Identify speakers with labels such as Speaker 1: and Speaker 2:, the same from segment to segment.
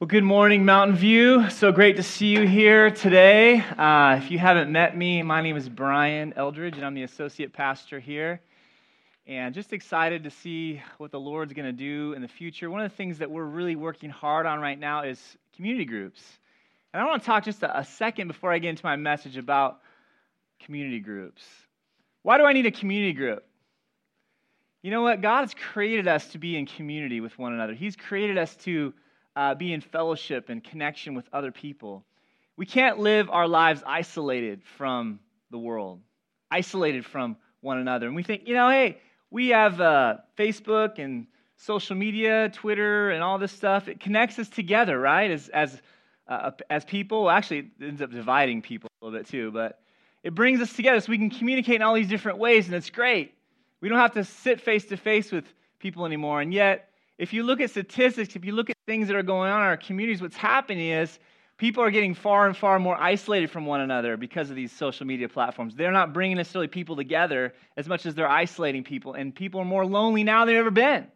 Speaker 1: Well, good morning, Mountain View. So great to see you here today. Uh, if you haven't met me, my name is Brian Eldridge, and I'm the associate pastor here. And just excited to see what the Lord's going to do in the future. One of the things that we're really working hard on right now is community groups. And I want to talk just a, a second before I get into my message about community groups. Why do I need a community group? You know what? God has created us to be in community with one another. He's created us to uh, be in fellowship and connection with other people. We can't live our lives isolated from the world, isolated from one another. And we think, you know, hey, we have uh, Facebook and social media, Twitter, and all this stuff. It connects us together, right? As, as, uh, as people. Actually, it ends up dividing people a little bit too, but it brings us together so we can communicate in all these different ways, and it's great. We don't have to sit face to face with people anymore. And yet, if you look at statistics, if you look at things that are going on in our communities, what's happening is people are getting far and far more isolated from one another because of these social media platforms. They're not bringing necessarily people together as much as they're isolating people, and people are more lonely now than they've ever been.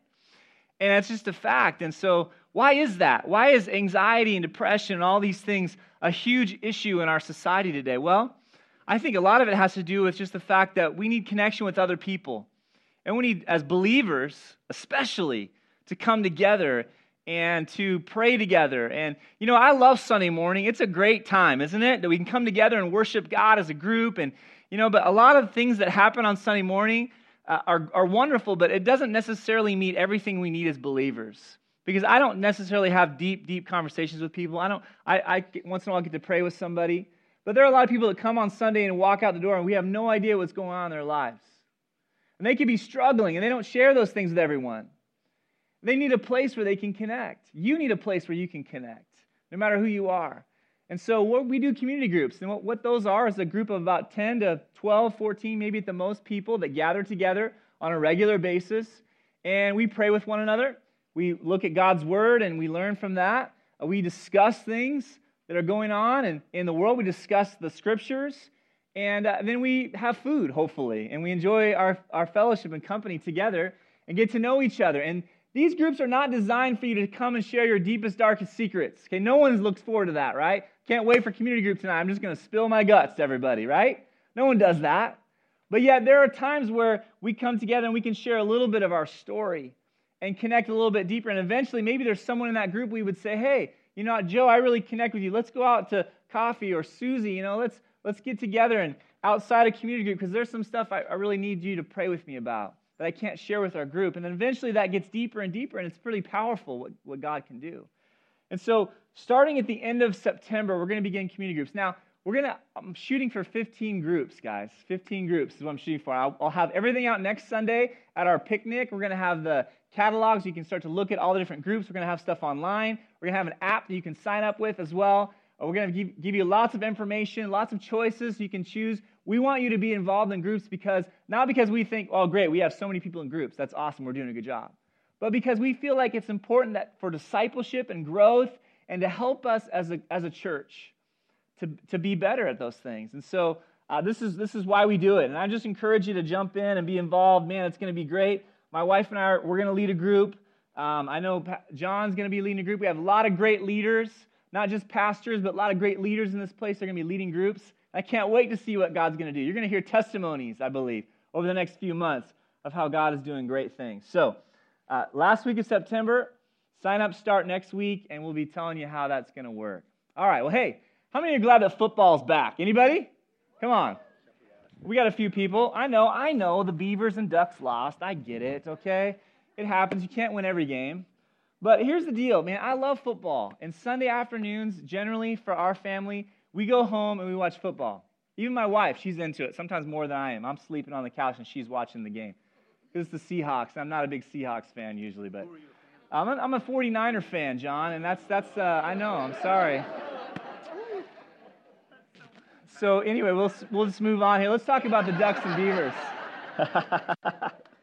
Speaker 1: And that's just a fact. And so, why is that? Why is anxiety and depression and all these things a huge issue in our society today? Well, I think a lot of it has to do with just the fact that we need connection with other people. And we need, as believers, especially, to come together and to pray together. And, you know, I love Sunday morning. It's a great time, isn't it? That we can come together and worship God as a group. And, you know, but a lot of things that happen on Sunday morning uh, are, are wonderful, but it doesn't necessarily meet everything we need as believers. Because I don't necessarily have deep, deep conversations with people. I don't, I, I once in a while get to pray with somebody. But there are a lot of people that come on Sunday and walk out the door and we have no idea what's going on in their lives. And they could be struggling and they don't share those things with everyone. They need a place where they can connect. You need a place where you can connect, no matter who you are. And so, what we do community groups, and what, what those are is a group of about 10 to 12, 14, maybe at the most people that gather together on a regular basis. And we pray with one another. We look at God's word and we learn from that. Uh, we discuss things that are going on in, in the world. We discuss the scriptures. And uh, then we have food, hopefully. And we enjoy our, our fellowship and company together and get to know each other. And these groups are not designed for you to come and share your deepest, darkest secrets. Okay, no one looks forward to that, right? Can't wait for community group tonight. I'm just going to spill my guts to everybody, right? No one does that. But yet, there are times where we come together and we can share a little bit of our story and connect a little bit deeper. And eventually, maybe there's someone in that group we would say, hey, you know, Joe, I really connect with you. Let's go out to coffee or Susie, you know, let's, let's get together and outside a community group because there's some stuff I, I really need you to pray with me about that I can't share with our group. And then eventually that gets deeper and deeper, and it's pretty powerful what, what God can do. And so, starting at the end of September, we're going to begin community groups. Now, we're going to, I'm shooting for 15 groups, guys. 15 groups is what I'm shooting for. I'll, I'll have everything out next Sunday at our picnic. We're going to have the catalogs. You can start to look at all the different groups. We're going to have stuff online. We're going to have an app that you can sign up with as well. We're going to give, give you lots of information, lots of choices. You can choose we want you to be involved in groups because, not because we think, oh, great, we have so many people in groups. That's awesome. We're doing a good job. But because we feel like it's important that for discipleship and growth and to help us as a, as a church to, to be better at those things. And so uh, this, is, this is why we do it. And I just encourage you to jump in and be involved. Man, it's going to be great. My wife and I, are, we're going to lead a group. Um, I know John's going to be leading a group. We have a lot of great leaders, not just pastors, but a lot of great leaders in this place. They're going to be leading groups. I can't wait to see what God's going to do. You're going to hear testimonies, I believe, over the next few months of how God is doing great things. So, uh, last week of September, sign up start next week, and we'll be telling you how that's going to work. All right. Well, hey, how many are glad that football's back? Anybody? Come on. We got a few people. I know, I know the Beavers and Ducks lost. I get it, okay? It happens. You can't win every game. But here's the deal, man. I love football. And Sunday afternoons, generally for our family, we go home and we watch football. Even my wife, she's into it, sometimes more than I am. I'm sleeping on the couch and she's watching the game. It's the Seahawks. I'm not a big Seahawks fan usually, but I'm a, I'm a 49er fan, John, and that's, that's uh, I know, I'm sorry. So, anyway, we'll, we'll just move on here. Let's talk about the Ducks and Beavers.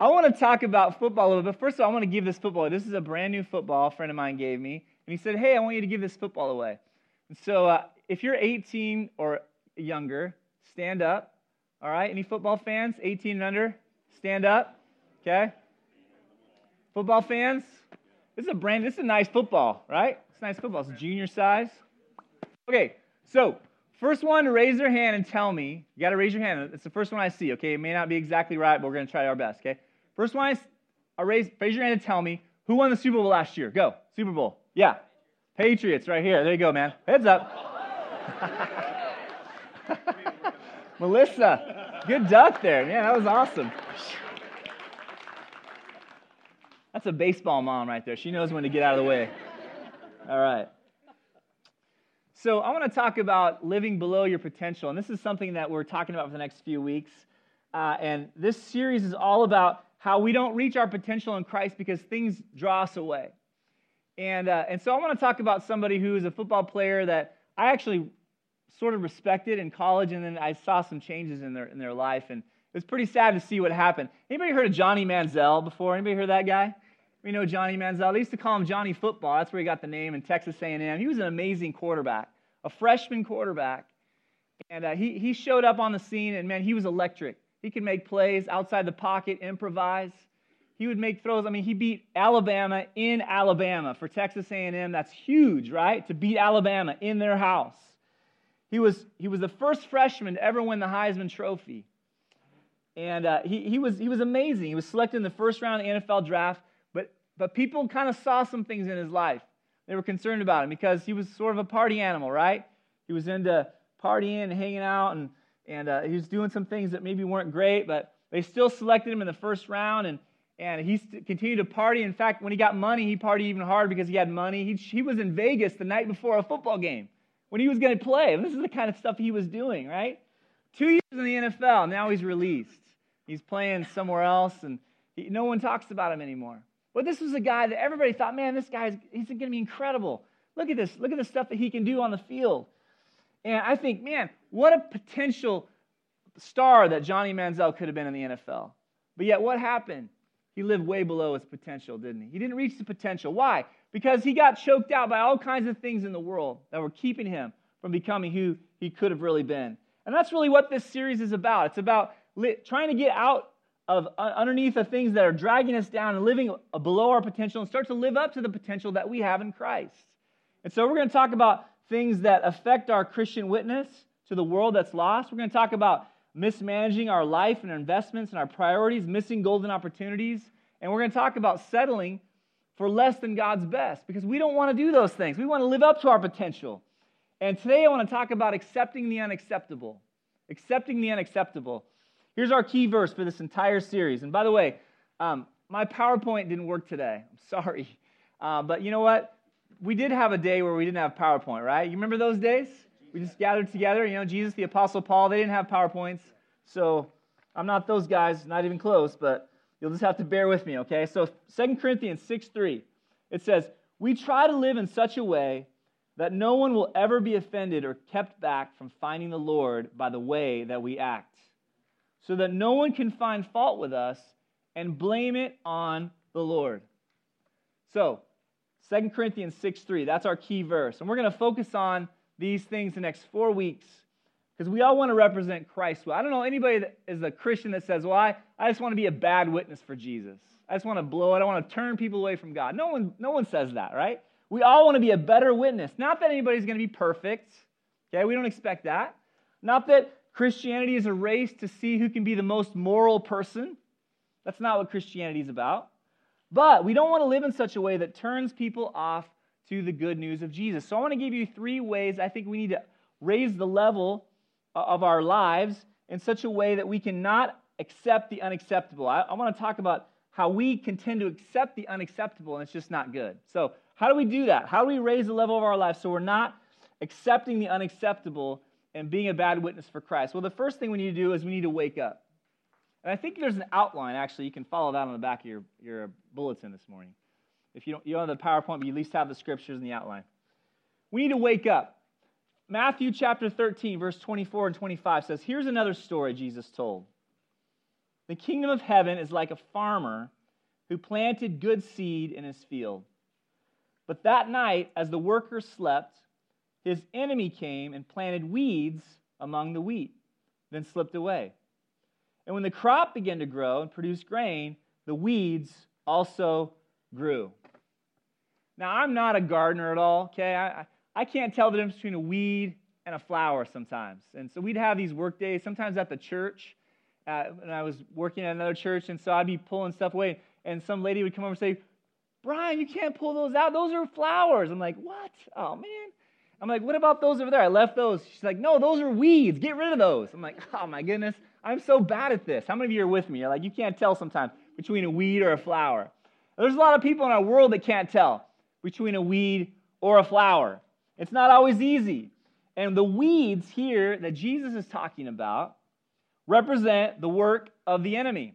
Speaker 1: I want to talk about football a little bit. First of all, I want to give this football. This is a brand new football a friend of mine gave me. And he said, Hey, I want you to give this football away. So uh, if you're 18 or younger, stand up. All right? Any football fans? 18 and under? Stand up. Okay? Football fans? This is a brand, this is a nice football, right? It's nice football. It's junior size. Okay, so first one to raise their hand and tell me. You got to raise your hand. It's the first one I see, okay? It may not be exactly right, but we're going to try our best, okay? First one I, I uh, raise, raise your hand and tell me who won the Super Bowl last year. Go, Super Bowl. Yeah. Patriots, right here. There you go, man. Heads up. Melissa, good duck there. Man, that was awesome. That's a baseball mom right there. She knows when to get out of the way. All right. So, I want to talk about living below your potential. And this is something that we're talking about for the next few weeks. Uh, and this series is all about how we don't reach our potential in Christ because things draw us away. And, uh, and so, I want to talk about somebody who is a football player that I actually sort of respected in college, and then I saw some changes in their, in their life. And it was pretty sad to see what happened. Anybody heard of Johnny Manziel before? Anybody heard that guy? We know Johnny Manziel. They used to call him Johnny Football. That's where he got the name in Texas A&M. He was an amazing quarterback, a freshman quarterback. And uh, he, he showed up on the scene, and man, he was electric. He could make plays outside the pocket, improvise. He would make throws. I mean, he beat Alabama in Alabama for Texas A&M. That's huge, right? To beat Alabama in their house. He was, he was the first freshman to ever win the Heisman Trophy. And uh, he, he, was, he was amazing. He was selected in the first round of the NFL draft. But people kind of saw some things in his life. They were concerned about him because he was sort of a party animal, right? He was into partying and hanging out, and, and uh, he was doing some things that maybe weren't great, but they still selected him in the first round, and, and he continued to party. In fact, when he got money, he partied even harder because he had money. He, he was in Vegas the night before a football game when he was going to play. This is the kind of stuff he was doing, right? Two years in the NFL, now he's released. He's playing somewhere else, and he, no one talks about him anymore. But this was a guy that everybody thought, man, this guy he's going to be incredible. Look at this. Look at the stuff that he can do on the field. And I think, man, what a potential star that Johnny Manziel could have been in the NFL. But yet, what happened? He lived way below his potential, didn't he? He didn't reach the potential. Why? Because he got choked out by all kinds of things in the world that were keeping him from becoming who he could have really been. And that's really what this series is about. It's about trying to get out of uh, underneath the things that are dragging us down and living below our potential and start to live up to the potential that we have in Christ. And so we're going to talk about things that affect our Christian witness to the world that's lost. We're going to talk about mismanaging our life and our investments and our priorities, missing golden opportunities. And we're going to talk about settling for less than God's best because we don't want to do those things. We want to live up to our potential. And today I want to talk about accepting the unacceptable. Accepting the unacceptable. Here's our key verse for this entire series. And by the way, um, my PowerPoint didn't work today. I'm sorry. Uh, but you know what? We did have a day where we didn't have PowerPoint, right? You remember those days? We just gathered together. You know, Jesus, the Apostle Paul, they didn't have PowerPoints. So I'm not those guys, not even close, but you'll just have to bear with me, okay? So 2 Corinthians 6 3, it says, We try to live in such a way that no one will ever be offended or kept back from finding the Lord by the way that we act so that no one can find fault with us and blame it on the Lord. So, 2 Corinthians 6 3, that's our key verse. And we're going to focus on these things the next four weeks because we all want to represent Christ well. I don't know anybody that is a Christian that says, well, I, I just want to be a bad witness for Jesus. I just want to blow it. I want to turn people away from God. No one, no one says that, right? We all want to be a better witness. Not that anybody's going to be perfect. Okay, we don't expect that. Not that Christianity is a race to see who can be the most moral person. That's not what Christianity is about. But we don't want to live in such a way that turns people off to the good news of Jesus. So I want to give you three ways I think we need to raise the level of our lives in such a way that we cannot accept the unacceptable. I, I want to talk about how we can tend to accept the unacceptable and it's just not good. So, how do we do that? How do we raise the level of our lives so we're not accepting the unacceptable and being a bad witness for Christ? Well, the first thing we need to do is we need to wake up. And I think there's an outline, actually. You can follow that on the back of your, your bulletin this morning. If you don't, you don't have the PowerPoint, but you at least have the scriptures in the outline. We need to wake up. Matthew chapter 13, verse 24 and 25 says, Here's another story Jesus told. The kingdom of heaven is like a farmer who planted good seed in his field. But that night, as the workers slept, his enemy came and planted weeds among the wheat, then slipped away. And when the crop began to grow and produce grain, the weeds also grew. Now, I'm not a gardener at all, okay? I, I can't tell the difference between a weed and a flower sometimes. And so we'd have these work days, sometimes at the church. Uh, and I was working at another church, and so I'd be pulling stuff away, and some lady would come over and say, Brian, you can't pull those out. Those are flowers. I'm like, what? Oh, man. I'm like, what about those over there? I left those. She's like, no, those are weeds. Get rid of those. I'm like, oh, my goodness. I'm so bad at this. How many of you are with me? You're like, you can't tell sometimes between a weed or a flower. There's a lot of people in our world that can't tell between a weed or a flower. It's not always easy. And the weeds here that Jesus is talking about represent the work of the enemy.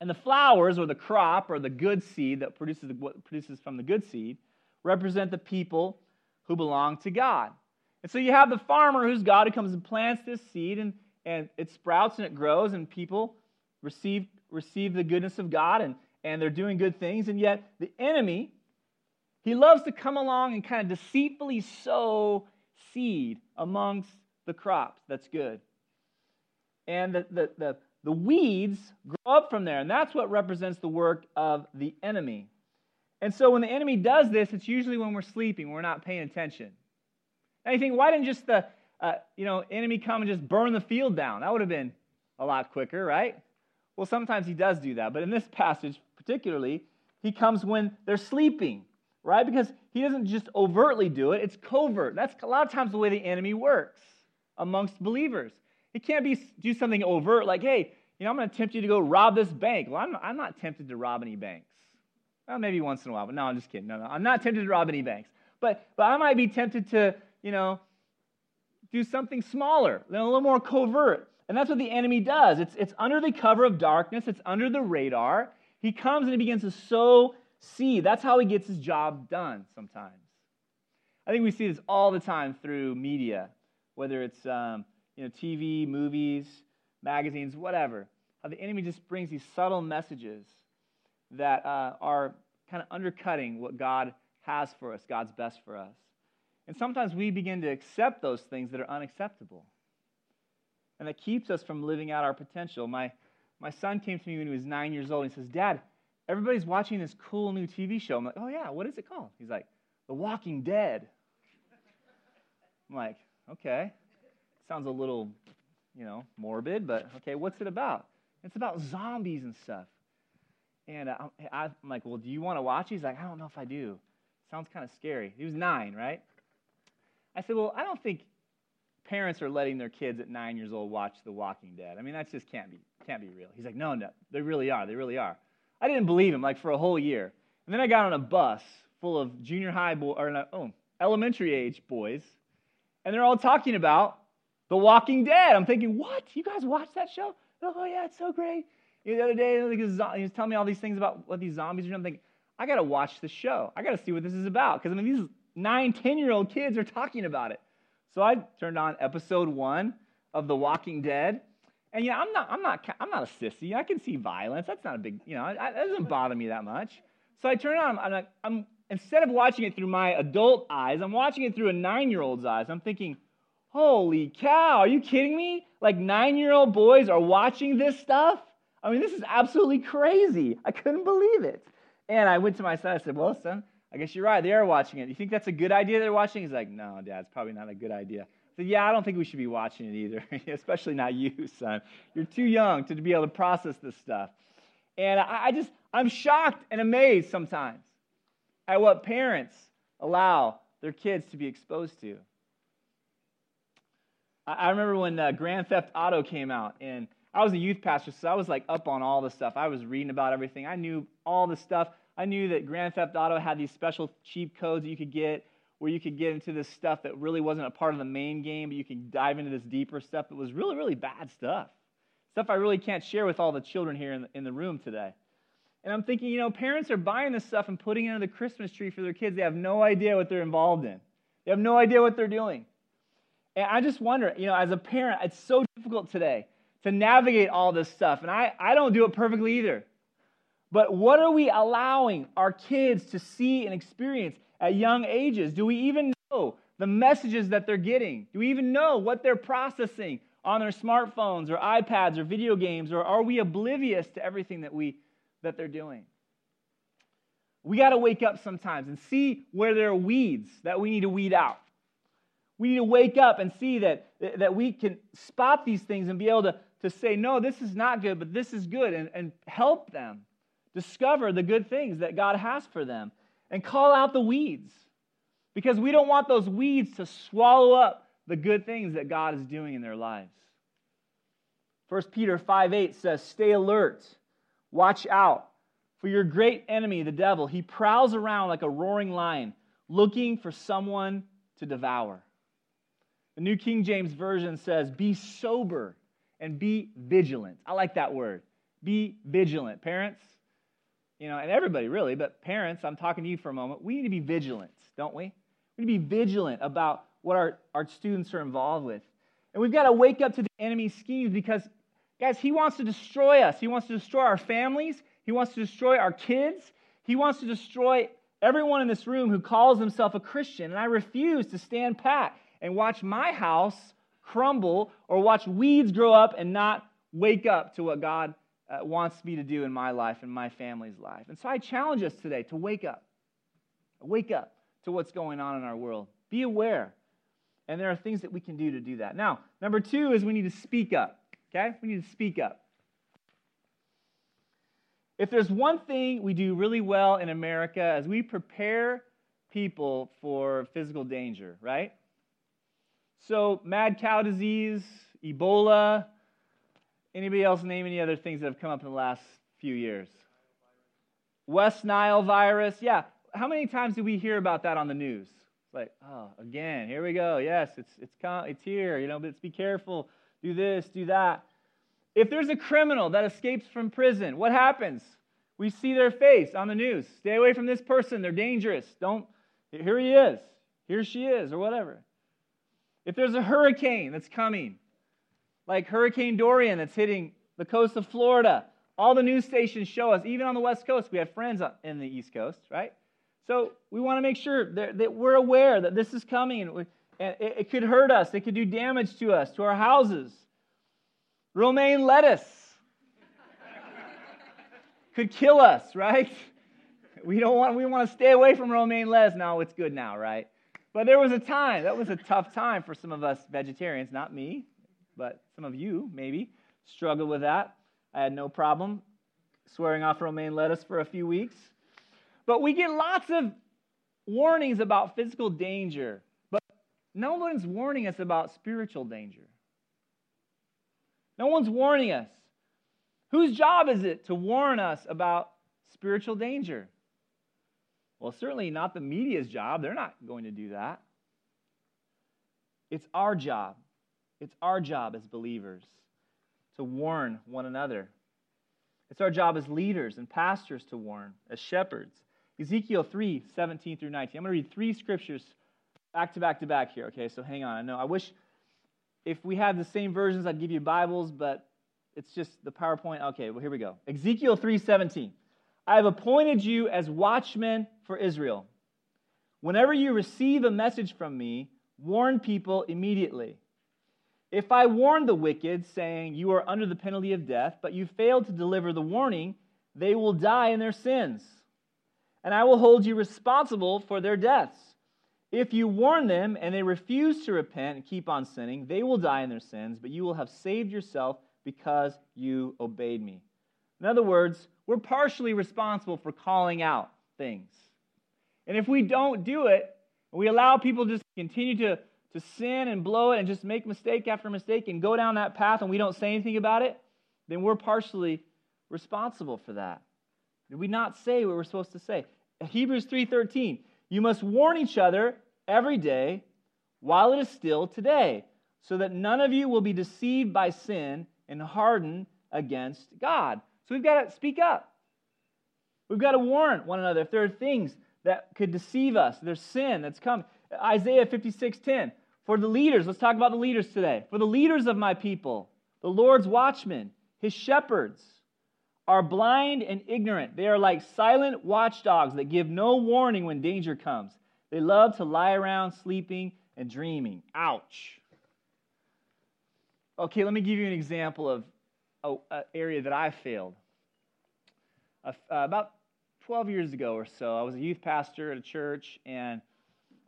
Speaker 1: And the flowers, or the crop, or the good seed that produces what produces from the good seed, represent the people who belong to God. And so you have the farmer who's God who comes and plants this seed, and, and it sprouts and it grows, and people receive, receive the goodness of God, and, and they're doing good things. And yet the enemy, he loves to come along and kind of deceitfully sow seed amongst the crops that's good. And the, the, the, the weeds grow up from there, and that's what represents the work of the enemy. And so when the enemy does this, it's usually when we're sleeping, we're not paying attention. And you think, why didn't just the uh, you know enemy come and just burn the field down? That would have been a lot quicker, right? Well, sometimes he does do that, but in this passage particularly, he comes when they're sleeping, right? Because he doesn't just overtly do it; it's covert. That's a lot of times the way the enemy works amongst believers. He can't be do something overt like, hey, you know, I'm going to tempt you to go rob this bank. Well, I'm, I'm not tempted to rob any banks. Well, maybe once in a while, but no, I'm just kidding. No, no, I'm not tempted to rob any banks. But, but I might be tempted to, you know, do something smaller, a little more covert. And that's what the enemy does. It's, it's under the cover of darkness, it's under the radar. He comes and he begins to sow seed. That's how he gets his job done sometimes. I think we see this all the time through media, whether it's um, you know, TV, movies, magazines, whatever. How the enemy just brings these subtle messages that uh, are kind of undercutting what God has for us, God's best for us. And sometimes we begin to accept those things that are unacceptable. And that keeps us from living out our potential. My, my son came to me when he was nine years old and he says, Dad, everybody's watching this cool new TV show. I'm like, oh, yeah, what is it called? He's like, The Walking Dead. I'm like, okay. Sounds a little, you know, morbid, but okay, what's it about? It's about zombies and stuff. And I'm like, well, do you want to watch? He's like, I don't know if I do. Sounds kind of scary. He was nine, right? I said, well, I don't think parents are letting their kids at nine years old watch The Walking Dead. I mean, that just can't be can't be real. He's like, no, no, they really are. They really are. I didn't believe him like for a whole year. And then I got on a bus full of junior high or no, oh, elementary age boys, and they're all talking about The Walking Dead. I'm thinking, what? You guys watch that show? Oh yeah, it's so great. Know, the other day, he was telling me all these things about what these zombies are doing. I'm thinking, I got to watch the show. I got to see what this is about. Because, I mean, these nine, 10 year old kids are talking about it. So I turned on episode one of The Walking Dead. And, you know, I'm not, I'm not, I'm not a sissy. I can see violence. That's not a big, you know, that doesn't bother me that much. So I turn on, I'm, like, I'm instead of watching it through my adult eyes, I'm watching it through a nine year old's eyes. I'm thinking, holy cow, are you kidding me? Like nine year old boys are watching this stuff? I mean, this is absolutely crazy. I couldn't believe it. And I went to my son. I said, Well, son, I guess you're right. They are watching it. You think that's a good idea they're watching? He's like, No, Dad, it's probably not a good idea. I said, Yeah, I don't think we should be watching it either, especially not you, son. You're too young to be able to process this stuff. And I just, I'm shocked and amazed sometimes at what parents allow their kids to be exposed to. I remember when uh, Grand Theft Auto came out, and I was a youth pastor, so I was like up on all the stuff. I was reading about everything. I knew all the stuff. I knew that Grand Theft Auto had these special cheat codes that you could get where you could get into this stuff that really wasn't a part of the main game, but you could dive into this deeper stuff that was really, really bad stuff. Stuff I really can't share with all the children here in the, in the room today. And I'm thinking, you know, parents are buying this stuff and putting it under the Christmas tree for their kids. They have no idea what they're involved in, they have no idea what they're doing. And I just wonder, you know, as a parent, it's so difficult today to navigate all this stuff. And I, I don't do it perfectly either. But what are we allowing our kids to see and experience at young ages? Do we even know the messages that they're getting? Do we even know what they're processing on their smartphones or iPads or video games? Or are we oblivious to everything that, we, that they're doing? we got to wake up sometimes and see where there are weeds that we need to weed out. We need to wake up and see that, that we can spot these things and be able to, to say, no, this is not good, but this is good, and, and help them discover the good things that God has for them and call out the weeds because we don't want those weeds to swallow up the good things that God is doing in their lives. 1 Peter 5 8 says, Stay alert, watch out. For your great enemy, the devil, he prowls around like a roaring lion, looking for someone to devour. The New King James Version says, Be sober and be vigilant. I like that word. Be vigilant. Parents, you know, and everybody really, but parents, I'm talking to you for a moment. We need to be vigilant, don't we? We need to be vigilant about what our, our students are involved with. And we've got to wake up to the enemy's schemes because, guys, he wants to destroy us. He wants to destroy our families. He wants to destroy our kids. He wants to destroy everyone in this room who calls himself a Christian. And I refuse to stand pat and watch my house crumble or watch weeds grow up and not wake up to what God uh, wants me to do in my life and my family's life. And so I challenge us today to wake up. Wake up to what's going on in our world. Be aware. And there are things that we can do to do that. Now, number two is we need to speak up. Okay? We need to speak up. If there's one thing we do really well in America as we prepare people for physical danger, right? So, mad cow disease, Ebola, anybody else name any other things that have come up in the last few years? West Nile virus, yeah. How many times do we hear about that on the news? It's like, oh, again, here we go. Yes, it's it's it's here. You know, let's be careful. Do this, do that. If there's a criminal that escapes from prison, what happens? We see their face on the news. Stay away from this person. They're dangerous. Don't, here he is. Here she is, or whatever. If there's a hurricane that's coming, like Hurricane Dorian that's hitting the coast of Florida, all the news stations show us, even on the West Coast, we have friends in the East Coast, right? So we want to make sure that, we're aware that this is coming. And it, it could hurt us, it could do damage to us, to our houses romaine lettuce could kill us, right? We don't want we want to stay away from romaine lettuce. No, it's good now, right? But there was a time, that was a tough time for some of us vegetarians, not me, but some of you maybe struggled with that. I had no problem swearing off romaine lettuce for a few weeks. But we get lots of warnings about physical danger, but no one's warning us about spiritual danger. No one's warning us. Whose job is it to warn us about spiritual danger? Well, certainly not the media's job. They're not going to do that. It's our job. It's our job as believers to warn one another. It's our job as leaders and pastors to warn, as shepherds. Ezekiel 3 17 through 19. I'm going to read three scriptures back to back to back here, okay? So hang on. I know I wish if we had the same versions, I'd give you Bibles, but it's just the PowerPoint. Okay, well, here we go. Ezekiel 3:17. I have appointed you as watchmen for Israel. Whenever you receive a message from me, warn people immediately. If I warn the wicked, saying, You are under the penalty of death, but you fail to deliver the warning, they will die in their sins. And I will hold you responsible for their deaths. If you warn them and they refuse to repent and keep on sinning, they will die in their sins, but you will have saved yourself because you obeyed me. In other words, we're partially responsible for calling out things. And if we don't do it, we allow people just continue to, to sin and blow it and just make mistake after mistake and go down that path and we don't say anything about it, then we're partially responsible for that. Did we not say what we're supposed to say? Hebrews 3:13 you must warn each other every day while it is still today, so that none of you will be deceived by sin and hardened against God. So we've got to speak up. We've got to warn one another if there are things that could deceive us. There's sin that's come. Isaiah 56:10. For the leaders, let's talk about the leaders today. For the leaders of my people, the Lord's watchmen, his shepherds, are blind and ignorant. They are like silent watchdogs that give no warning when danger comes. They love to lie around sleeping and dreaming. Ouch. Okay, let me give you an example of an area that I failed. Uh, about 12 years ago or so. I was a youth pastor at a church, and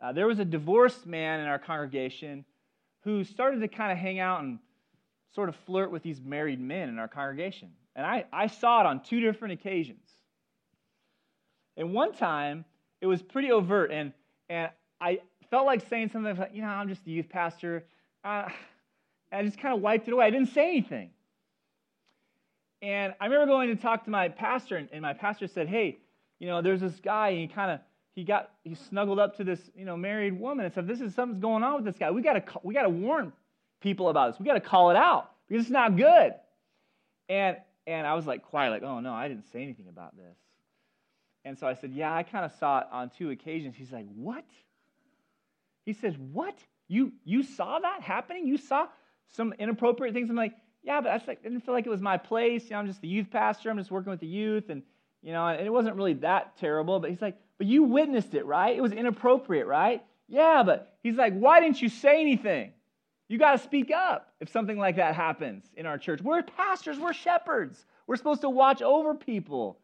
Speaker 1: uh, there was a divorced man in our congregation who started to kind of hang out and sort of flirt with these married men in our congregation. And I, I saw it on two different occasions. And one time, it was pretty overt, and, and I felt like saying something like, you know, I'm just a youth pastor. Uh, I just kind of wiped it away. I didn't say anything. And I remember going to talk to my pastor, and my pastor said, hey, you know, there's this guy, and he kind of he got he snuggled up to this you know married woman and said, "This is something's going on with this guy. We got to we got to warn people about this. We got to call it out because it's not good." And and I was like quiet, like, "Oh no, I didn't say anything about this." And so I said, "Yeah, I kind of saw it on two occasions." He's like, "What?" He says, "What? You you saw that happening? You saw some inappropriate things?" I'm like, "Yeah, but like, I didn't feel like it was my place. You know, I'm just the youth pastor. I'm just working with the youth and." You know, and it wasn't really that terrible, but he's like, but you witnessed it, right? It was inappropriate, right? Yeah, but he's like, why didn't you say anything? You got to speak up if something like that happens in our church. We're pastors, we're shepherds. We're supposed to watch over people.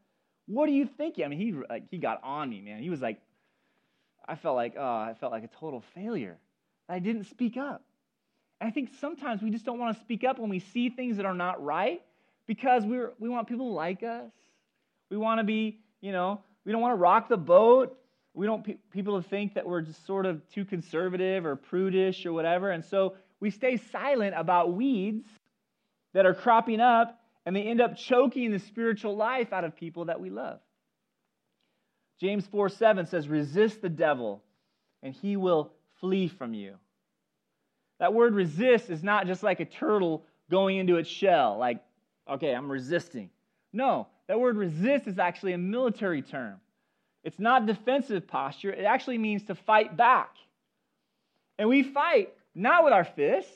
Speaker 1: What do you think? I mean, he like he got on me, man. He was like, I felt like, oh, I felt like a total failure. I didn't speak up. And I think sometimes we just don't want to speak up when we see things that are not right because we we want people to like us. We want to be, you know, we don't want to rock the boat. We don't pe- people to think that we're just sort of too conservative or prudish or whatever. And so we stay silent about weeds that are cropping up and they end up choking the spiritual life out of people that we love. James 4 7 says, Resist the devil, and he will flee from you. That word resist is not just like a turtle going into its shell, like, okay, I'm resisting. No, that word resist is actually a military term. It's not defensive posture, it actually means to fight back. And we fight not with our fists,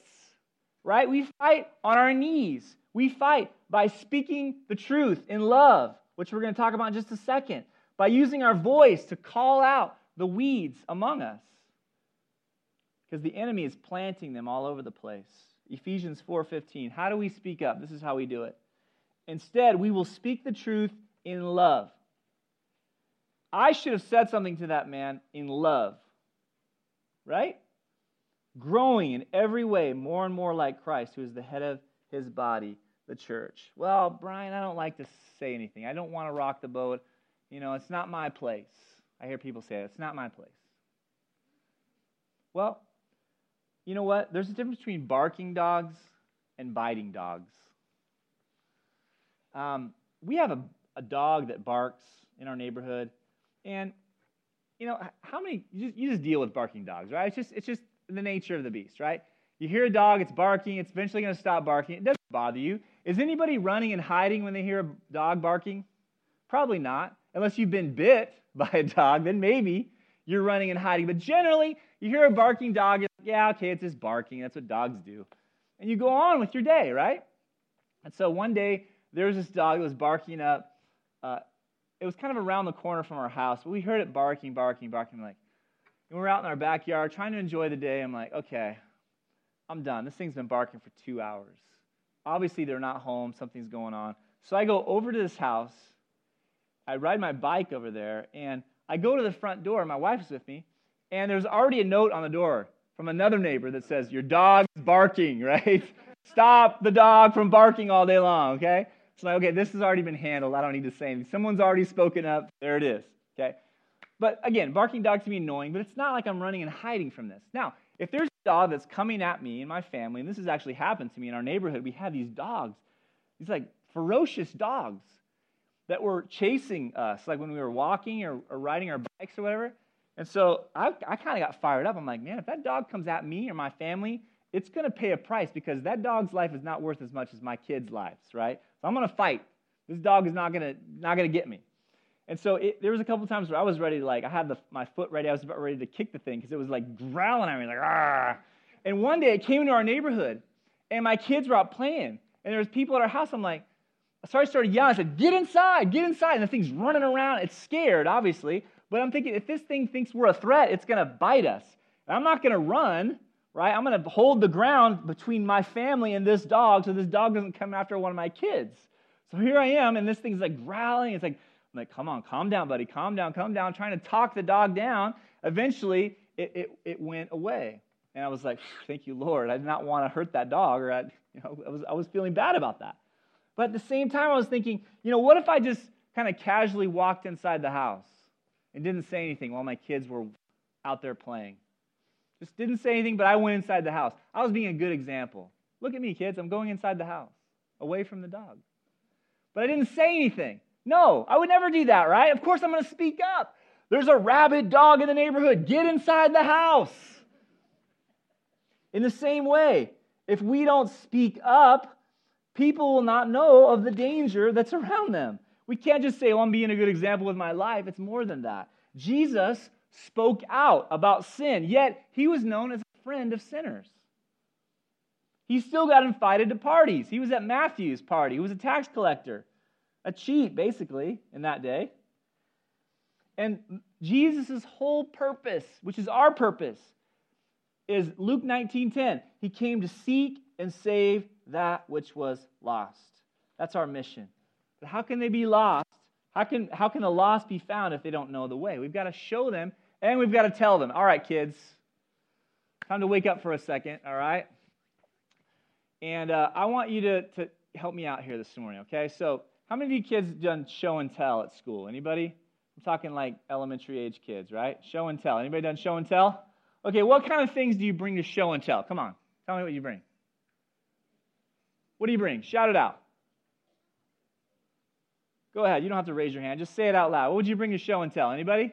Speaker 1: right? We fight on our knees. We fight by speaking the truth in love, which we're going to talk about in just a second, by using our voice to call out the weeds among us. Because the enemy is planting them all over the place. Ephesians 4:15. How do we speak up? This is how we do it. Instead, we will speak the truth in love. I should have said something to that man in love, right? Growing in every way more and more like Christ, who is the head of his body, the church. Well, Brian, I don't like to say anything. I don't want to rock the boat. You know, it's not my place. I hear people say it. It's not my place. Well, you know what? There's a difference between barking dogs and biting dogs. Um, we have a, a dog that barks in our neighborhood, and you know how many you just, you just deal with barking dogs, right? It's just it's just the nature of the beast, right? You hear a dog, it's barking, it's eventually going to stop barking. It doesn't bother you. Is anybody running and hiding when they hear a dog barking? Probably not, unless you've been bit by a dog. Then maybe you're running and hiding. But generally, you hear a barking dog, like, yeah, okay, it's just barking. That's what dogs do, and you go on with your day, right? And so one day there was this dog that was barking up. Uh, it was kind of around the corner from our house, but we heard it barking, barking, barking. Like, and we're out in our backyard trying to enjoy the day. I'm like, okay, I'm done. This thing's been barking for two hours. Obviously, they're not home. Something's going on. So I go over to this house. I ride my bike over there, and I go to the front door. My wife's with me, and there's already a note on the door from another neighbor that says, Your dog's barking, right? Stop the dog from barking all day long, okay? It's like, okay, this has already been handled. I don't need to say anything. Someone's already spoken up. There it is. Okay. But again, barking dogs can be annoying, but it's not like I'm running and hiding from this. Now, if there's a dog that's coming at me and my family, and this has actually happened to me in our neighborhood, we have these dogs, these like ferocious dogs that were chasing us, like when we were walking or, or riding our bikes or whatever. And so I, I kind of got fired up. I'm like, man, if that dog comes at me or my family, it's going to pay a price because that dog's life is not worth as much as my kids' lives, right? So I'm going to fight. This dog is not going to not going to get me. And so it, there was a couple times where I was ready to like I had the, my foot ready. I was about ready to kick the thing because it was like growling at me like ah. And one day it came into our neighborhood, and my kids were out playing, and there was people at our house. I'm like, so I started yelling. I said, "Get inside! Get inside!" And the thing's running around. It's scared, obviously, but I'm thinking if this thing thinks we're a threat, it's going to bite us. And I'm not going to run right? I'm going to hold the ground between my family and this dog so this dog doesn't come after one of my kids. So here I am, and this thing's like growling. It's like, I'm like, come on, calm down, buddy, calm down, calm down, trying to talk the dog down. Eventually, it, it, it went away. And I was like, thank you, Lord. I did not want to hurt that dog, or I, you know, I was, I was feeling bad about that. But at the same time, I was thinking, you know, what if I just kind of casually walked inside the house and didn't say anything while my kids were out there playing? Just didn't say anything, but I went inside the house. I was being a good example. Look at me, kids. I'm going inside the house, away from the dog. But I didn't say anything. No, I would never do that, right? Of course, I'm going to speak up. There's a rabid dog in the neighborhood. Get inside the house. In the same way, if we don't speak up, people will not know of the danger that's around them. We can't just say, well, I'm being a good example with my life. It's more than that. Jesus spoke out about sin, yet he was known as a friend of sinners. He still got invited to parties. He was at Matthew's party. He was a tax collector, a cheat, basically, in that day. And Jesus' whole purpose, which is our purpose, is Luke 19:10. He came to seek and save that which was lost. That's our mission. But how can they be lost? How can, how can the lost be found if they don't know the way? We've got to show them and we've got to tell them. All right, kids, time to wake up for a second, all right? And uh, I want you to, to help me out here this morning, okay? So, how many of you kids done show and tell at school? Anybody? I'm talking like elementary age kids, right? Show and tell. Anybody done show and tell? Okay, what kind of things do you bring to show and tell? Come on, tell me what you bring. What do you bring? Shout it out. Go ahead. You don't have to raise your hand. Just say it out loud. What would you bring to show and tell? Anybody?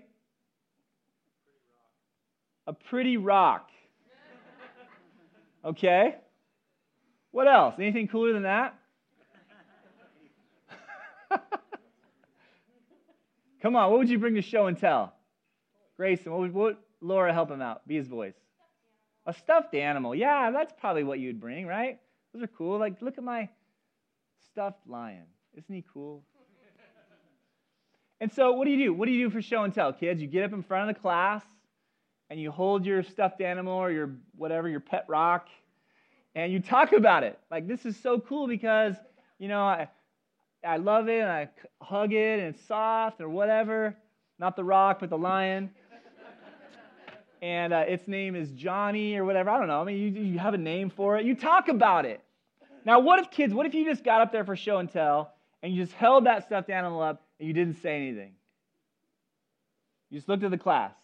Speaker 1: A pretty rock. Okay. What else? Anything cooler than that? Come on, what would you bring to show and tell? Grayson, what would, what Laura help him out? Be his voice. A stuffed animal. Yeah, that's probably what you'd bring, right? Those are cool. Like, look at my stuffed lion. Isn't he cool? And so, what do you do? What do you do for show and tell, kids? You get up in front of the class and you hold your stuffed animal or your whatever, your pet rock, and you talk about it. Like, this is so cool because, you know, I, I love it and I hug it and it's soft or whatever. Not the rock, but the lion. and uh, its name is Johnny or whatever. I don't know. I mean, you, you have a name for it. You talk about it. Now, what if kids, what if you just got up there for show and tell and you just held that stuffed animal up and you didn't say anything? You just looked at the class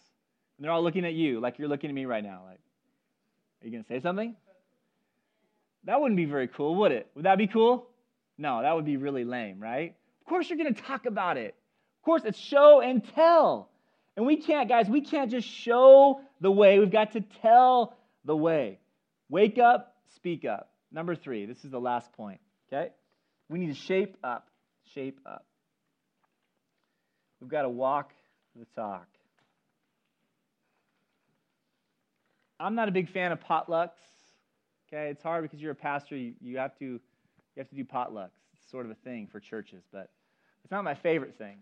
Speaker 1: and they're all looking at you like you're looking at me right now. Like, are you going to say something? That wouldn't be very cool, would it? Would that be cool? No, that would be really lame, right? Of course, you're going to talk about it. Of course, it's show and tell. And we can't, guys, we can't just show the way. We've got to tell the way. Wake up, speak up. Number three, this is the last point, okay? We need to shape up. Shape up. We've got to walk the talk. I'm not a big fan of potlucks. Okay, it's hard because you're a pastor. You, you have to you have to do potlucks. It's sort of a thing for churches, but it's not my favorite thing.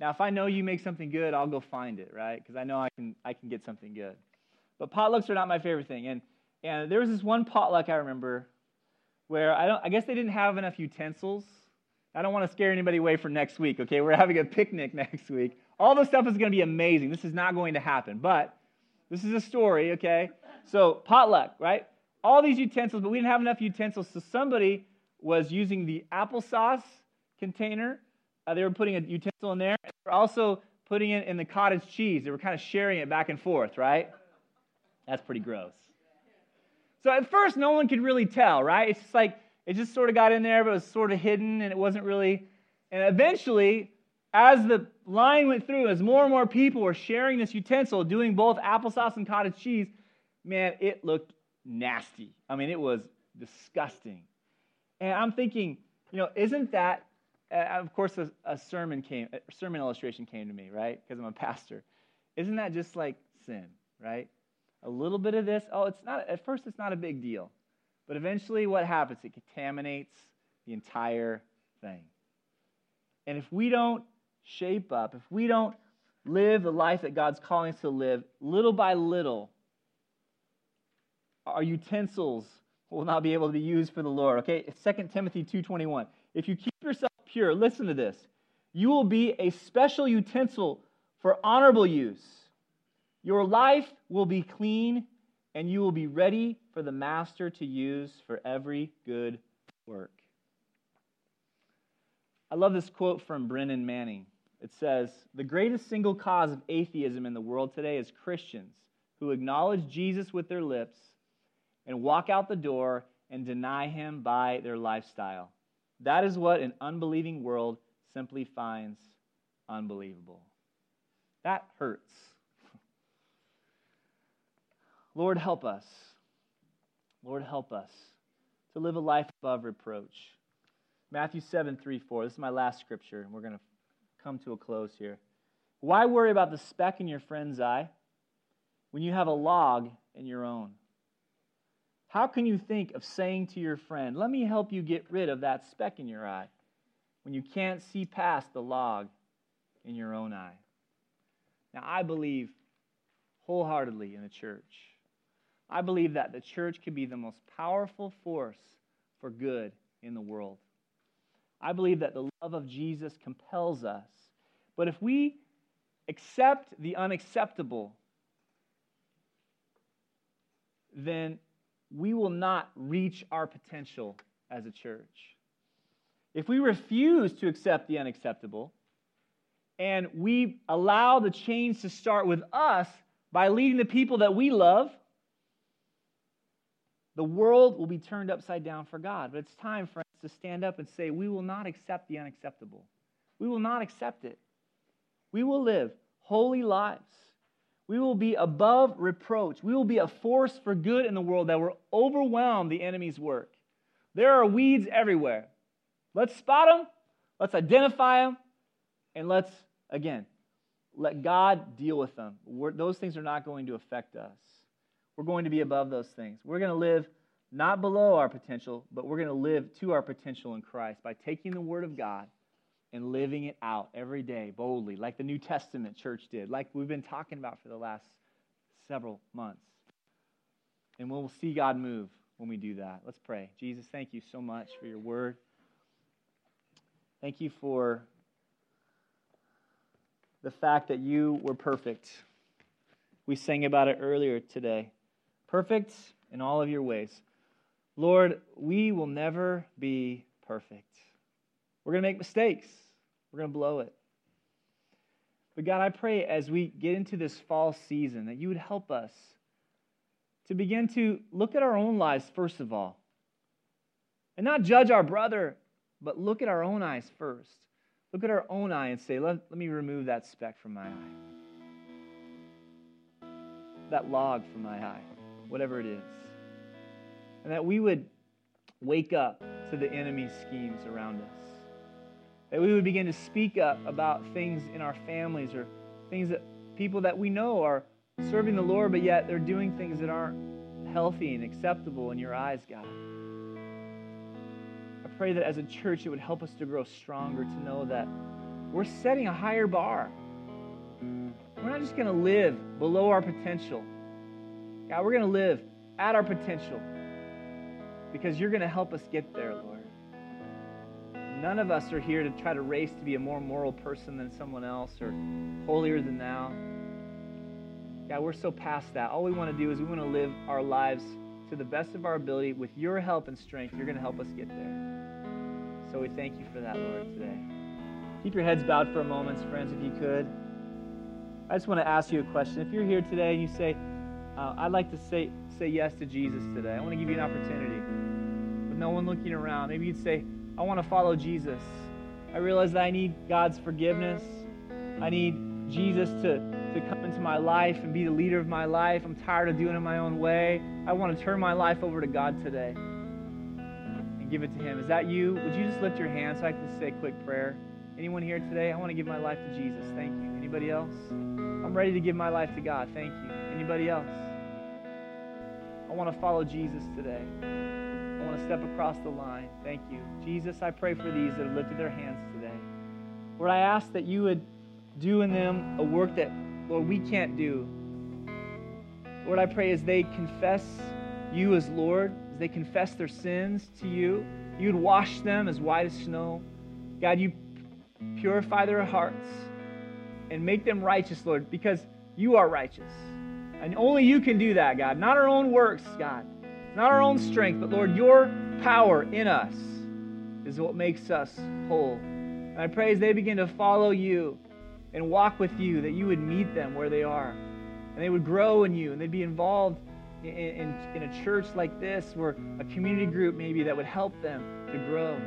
Speaker 1: Now, if I know you make something good, I'll go find it, right? Because I know I can I can get something good. But potlucks are not my favorite thing. And and there was this one potluck I remember where I don't I guess they didn't have enough utensils. I don't want to scare anybody away for next week, okay? We're having a picnic next week. All this stuff is going to be amazing. This is not going to happen. But this is a story, okay? So, potluck, right? all these utensils, but we didn't have enough utensils. So somebody was using the applesauce container. Uh, they were putting a utensil in there. And they were also putting it in the cottage cheese. They were kind of sharing it back and forth, right? That's pretty gross. So at first, no one could really tell, right? It's just like it just sort of got in there, but it was sort of hidden, and it wasn't really. And eventually, as the line went through, as more and more people were sharing this utensil, doing both applesauce and cottage cheese, man, it looked nasty. I mean, it was disgusting. And I'm thinking, you know, isn't that, uh, of course, a, a, sermon came, a sermon illustration came to me, right? Because I'm a pastor. Isn't that just like sin, right? A little bit of this, oh, it's not, at first, it's not a big deal. But eventually, what happens? It contaminates the entire thing. And if we don't shape up, if we don't live the life that God's calling us to live, little by little, our utensils will not be able to be used for the Lord. Okay, 2 Timothy 2.21. If you keep yourself pure, listen to this. You will be a special utensil for honorable use. Your life will be clean, and you will be ready for the master to use for every good work. I love this quote from Brennan Manning. It says The greatest single cause of atheism in the world today is Christians who acknowledge Jesus with their lips and walk out the door and deny him by their lifestyle. That is what an unbelieving world simply finds unbelievable. That hurts. Lord, help us. Lord, help us to live a life above reproach. Matthew 7 3 4. This is my last scripture, and we're going to come to a close here. Why worry about the speck in your friend's eye when you have a log in your own? How can you think of saying to your friend, Let me help you get rid of that speck in your eye, when you can't see past the log in your own eye? Now, I believe wholeheartedly in the church. I believe that the church can be the most powerful force for good in the world. I believe that the love of Jesus compels us. But if we accept the unacceptable, then we will not reach our potential as a church. If we refuse to accept the unacceptable, and we allow the change to start with us by leading the people that we love, the world will be turned upside down for God. But it's time for us to stand up and say, we will not accept the unacceptable. We will not accept it. We will live holy lives. We will be above reproach. We will be a force for good in the world that will overwhelm the enemy's work. There are weeds everywhere. Let's spot them, let's identify them, and let's, again, let God deal with them. We're, those things are not going to affect us. We're going to be above those things. We're going to live not below our potential, but we're going to live to our potential in Christ by taking the Word of God and living it out every day boldly, like the New Testament church did, like we've been talking about for the last several months. And we'll see God move when we do that. Let's pray. Jesus, thank you so much for your word. Thank you for the fact that you were perfect. We sang about it earlier today. Perfect in all of your ways. Lord, we will never be perfect. We're going to make mistakes, we're going to blow it. But God, I pray as we get into this fall season that you would help us to begin to look at our own lives, first of all, and not judge our brother, but look at our own eyes first. Look at our own eye and say, let, let me remove that speck from my eye, that log from my eye, whatever it is. And that we would wake up to the enemy's schemes around us. That we would begin to speak up about things in our families or things that people that we know are serving the Lord, but yet they're doing things that aren't healthy and acceptable in your eyes, God I pray that as a church, it would help us to grow stronger, to know that we're setting a higher bar. We're not just going to live below our potential. God, we're going to live at our potential because you're going to help us get there, Lord. None of us are here to try to race to be a more moral person than someone else or holier than thou. God, we're so past that. All we want to do is we want to live our lives to the best of our ability. With your help and strength, you're going to help us get there. So we thank you for that, Lord, today. Keep your heads bowed for a moment, friends, if you could. I just want to ask you a question. If you're here today and you say, uh, I'd like to say, say yes to Jesus today, I want to give you an opportunity. With no one looking around, maybe you'd say, I want to follow Jesus. I realize that I need God's forgiveness. I need Jesus to, to come into my life and be the leader of my life. I'm tired of doing it my own way. I want to turn my life over to God today and give it to Him. Is that you? Would you just lift your hand so I can say a quick prayer? Anyone here today? I want to give my life to Jesus. Thank you. Anybody else? I'm ready to give my life to God. Thank you. Anybody else? I want to follow Jesus today. I want to step across the line. Thank you. Jesus, I pray for these that have lifted their hands today. Lord, I ask that you would do in them a work that, Lord, we can't do. Lord, I pray as they confess you as Lord, as they confess their sins to you, you would wash them as white as snow. God, you purify their hearts, and make them righteous, Lord, because you are righteous. And only you can do that, God. Not our own works, God. Not our own strength, but Lord, your power in us is what makes us whole. And I pray as they begin to follow you and walk with you, that you would meet them where they are. And they would grow in you, and they'd be involved in, in, in a church like this, or a community group maybe that would help them to grow.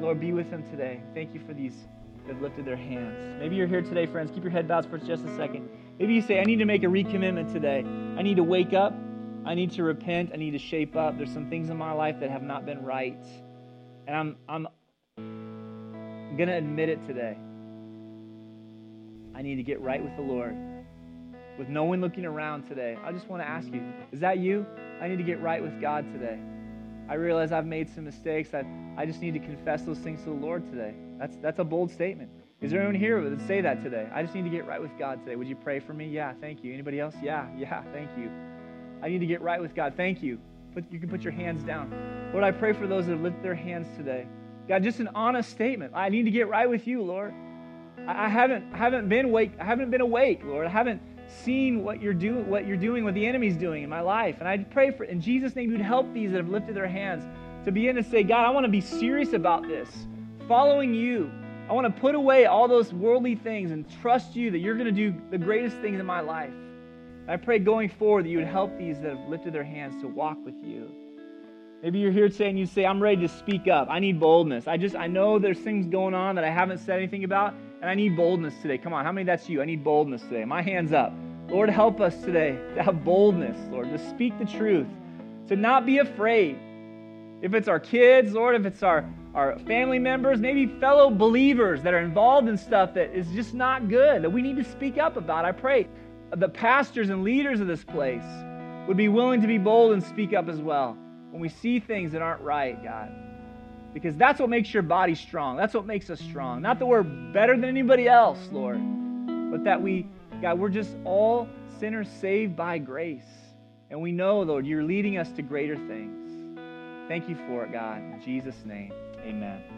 Speaker 1: Lord, be with them today. Thank you for these that have lifted their hands. Maybe you're here today, friends. Keep your head bowed for just a second. Maybe you say, I need to make a recommitment today. I need to wake up. I need to repent. I need to shape up. There's some things in my life that have not been right. And I'm, I'm going to admit it today. I need to get right with the Lord. With no one looking around today, I just want to ask you is that you? I need to get right with God today. I realize I've made some mistakes. I, I just need to confess those things to the Lord today. That's, that's a bold statement. Is there anyone here that would say that today? I just need to get right with God today. Would you pray for me? Yeah, thank you. Anybody else? Yeah, yeah, thank you. I need to get right with God. Thank you. Put, you can put your hands down. Lord, I pray for those that have lifted their hands today. God, just an honest statement. I need to get right with you, Lord. I, I haven't, I haven't been awake. I haven't been awake, Lord. I haven't seen what you're doing, what you're doing, what the enemy's doing in my life. And I pray for in Jesus' name you'd help these that have lifted their hands to begin to say, God, I want to be serious about this, following you. I want to put away all those worldly things and trust you that you're going to do the greatest things in my life. And I pray going forward that you would help these that have lifted their hands to walk with you. Maybe you're here today and you say, I'm ready to speak up. I need boldness. I just, I know there's things going on that I haven't said anything about, and I need boldness today. Come on, how many that's you? I need boldness today. My hand's up. Lord, help us today to have boldness, Lord, to speak the truth, to not be afraid. If it's our kids, Lord, if it's our, our family members, maybe fellow believers that are involved in stuff that is just not good, that we need to speak up about, I pray the pastors and leaders of this place would be willing to be bold and speak up as well when we see things that aren't right, God. Because that's what makes your body strong. That's what makes us strong. Not that we're better than anybody else, Lord, but that we God, we're just all sinners saved by grace. And we know, Lord, you're leading us to greater things. Thank you for it, God. In Jesus' name, amen.